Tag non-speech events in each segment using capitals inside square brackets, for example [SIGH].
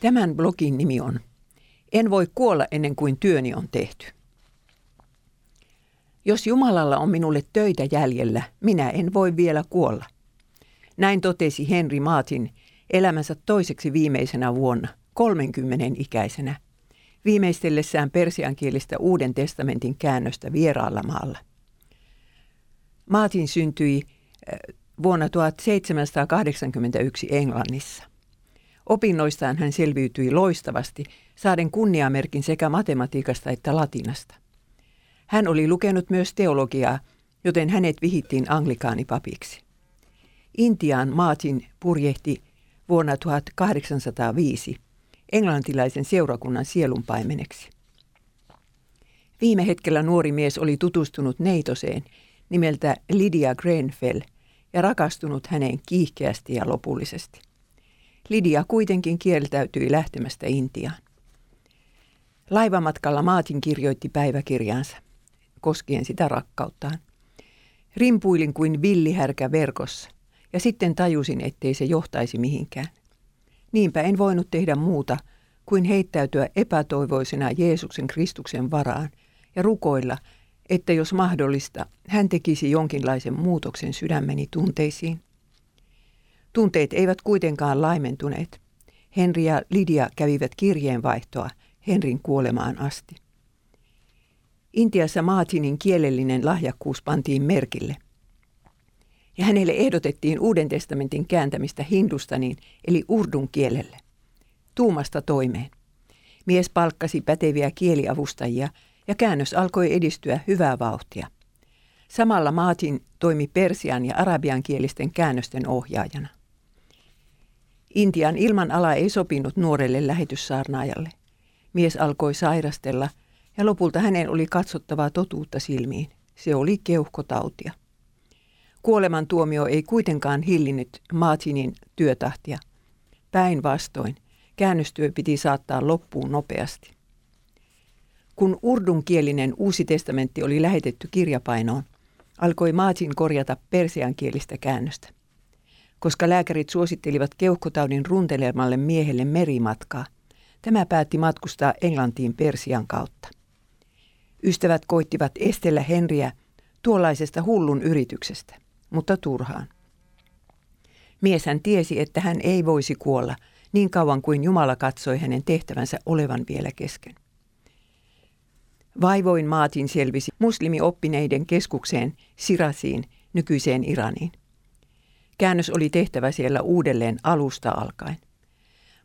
Tämän blogin nimi on En voi kuolla ennen kuin työni on tehty. Jos Jumalalla on minulle töitä jäljellä, minä en voi vielä kuolla. Näin totesi Henry Martin elämänsä toiseksi viimeisenä vuonna, 30 ikäisenä, viimeistellessään persiankielistä Uuden testamentin käännöstä vieraalla maalla. Martin syntyi äh, vuonna 1781 Englannissa. Opinnoistaan hän selviytyi loistavasti, saaden kunniamerkin sekä matematiikasta että latinasta. Hän oli lukenut myös teologiaa, joten hänet vihittiin anglikaanipapiksi. Intiaan Martin purjehti vuonna 1805 englantilaisen seurakunnan sielunpaimeneksi. Viime hetkellä nuori mies oli tutustunut neitoseen nimeltä Lydia Grenfell ja rakastunut häneen kiihkeästi ja lopullisesti. Lydia kuitenkin kieltäytyi lähtemästä Intiaan. Laivamatkalla Maatin kirjoitti päiväkirjaansa koskien sitä rakkauttaan. Rimpuilin kuin villihärkä verkossa ja sitten tajusin, ettei se johtaisi mihinkään. Niinpä en voinut tehdä muuta kuin heittäytyä epätoivoisena Jeesuksen Kristuksen varaan ja rukoilla, että jos mahdollista, hän tekisi jonkinlaisen muutoksen sydämeni tunteisiin. Tunteet eivät kuitenkaan laimentuneet. Henri ja Lydia kävivät kirjeenvaihtoa Henrin kuolemaan asti. Intiassa Maatinin kielellinen lahjakkuus pantiin merkille. Ja hänelle ehdotettiin Uuden testamentin kääntämistä hindustaniin eli urdun kielelle. Tuumasta toimeen. Mies palkkasi päteviä kieliavustajia ja käännös alkoi edistyä hyvää vauhtia. Samalla Maatin toimi persian ja arabian kielisten käännösten ohjaajana. Intian ilmanala ei sopinut nuorelle lähetyssaarnaajalle. Mies alkoi sairastella – ja lopulta hänen oli katsottava totuutta silmiin. Se oli keuhkotautia. Kuolemantuomio ei kuitenkaan hillinnyt Martinin työtahtia. Päinvastoin, käännöstyö piti saattaa loppuun nopeasti. Kun urdunkielinen uusi testamentti oli lähetetty kirjapainoon, alkoi Martin korjata persiankielistä käännöstä. Koska lääkärit suosittelivat keuhkotaudin runtelemalle miehelle merimatkaa, tämä päätti matkustaa Englantiin Persian kautta. Ystävät koittivat estellä Henriä tuollaisesta hullun yrityksestä, mutta turhaan. Mies hän tiesi, että hän ei voisi kuolla niin kauan kuin Jumala katsoi hänen tehtävänsä olevan vielä kesken. Vaivoin Maatin selvisi muslimioppineiden keskukseen Sirasiin, nykyiseen Iraniin. Käännös oli tehtävä siellä uudelleen alusta alkaen.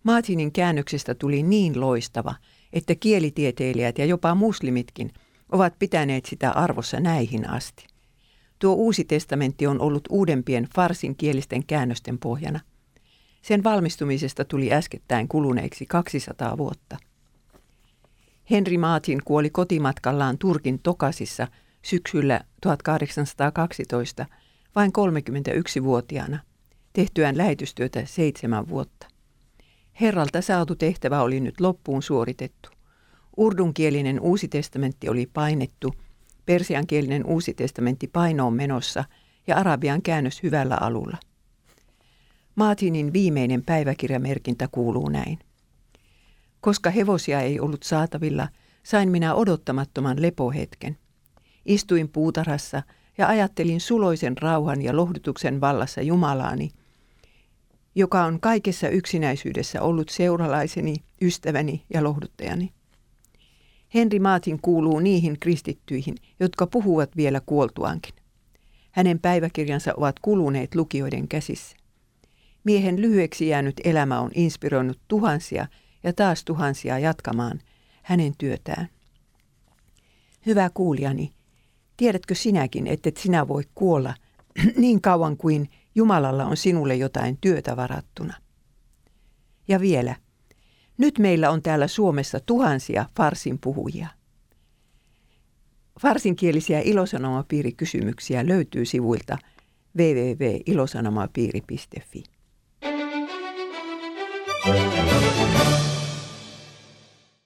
Maatinin käännöksestä tuli niin loistava, että kielitieteilijät ja jopa muslimitkin ovat pitäneet sitä arvossa näihin asti. Tuo uusi testamentti on ollut uudempien farsinkielisten käännösten pohjana. Sen valmistumisesta tuli äskettäin kuluneeksi 200 vuotta. Henri Maatin kuoli kotimatkallaan Turkin Tokasissa syksyllä 1812 vain 31-vuotiaana, tehtyään lähetystyötä seitsemän vuotta. Herralta saatu tehtävä oli nyt loppuun suoritettu. Urdunkielinen uusi testamentti oli painettu, persiankielinen uusi testamentti painoon menossa ja arabian käännös hyvällä alulla. Maatinin viimeinen päiväkirjamerkintä kuuluu näin. Koska hevosia ei ollut saatavilla, sain minä odottamattoman lepohetken. Istuin puutarhassa ja ajattelin suloisen rauhan ja lohdutuksen vallassa Jumalaani, joka on kaikessa yksinäisyydessä ollut seuralaiseni, ystäväni ja lohduttajani. Henri Maatin kuuluu niihin kristittyihin, jotka puhuvat vielä kuoltuankin. Hänen päiväkirjansa ovat kuluneet lukijoiden käsissä. Miehen lyhyeksi jäänyt elämä on inspiroinut tuhansia ja taas tuhansia jatkamaan hänen työtään. Hyvä kuulijani, tiedätkö sinäkin, että sinä voi kuolla [CLEARS THROAT] niin kauan kuin Jumalalla on sinulle jotain työtä varattuna? Ja vielä – nyt meillä on täällä Suomessa tuhansia farsin puhujia. Farsinkielisiä ilosanomapiirikysymyksiä löytyy sivuilta www.ilosanomapiiri.fi.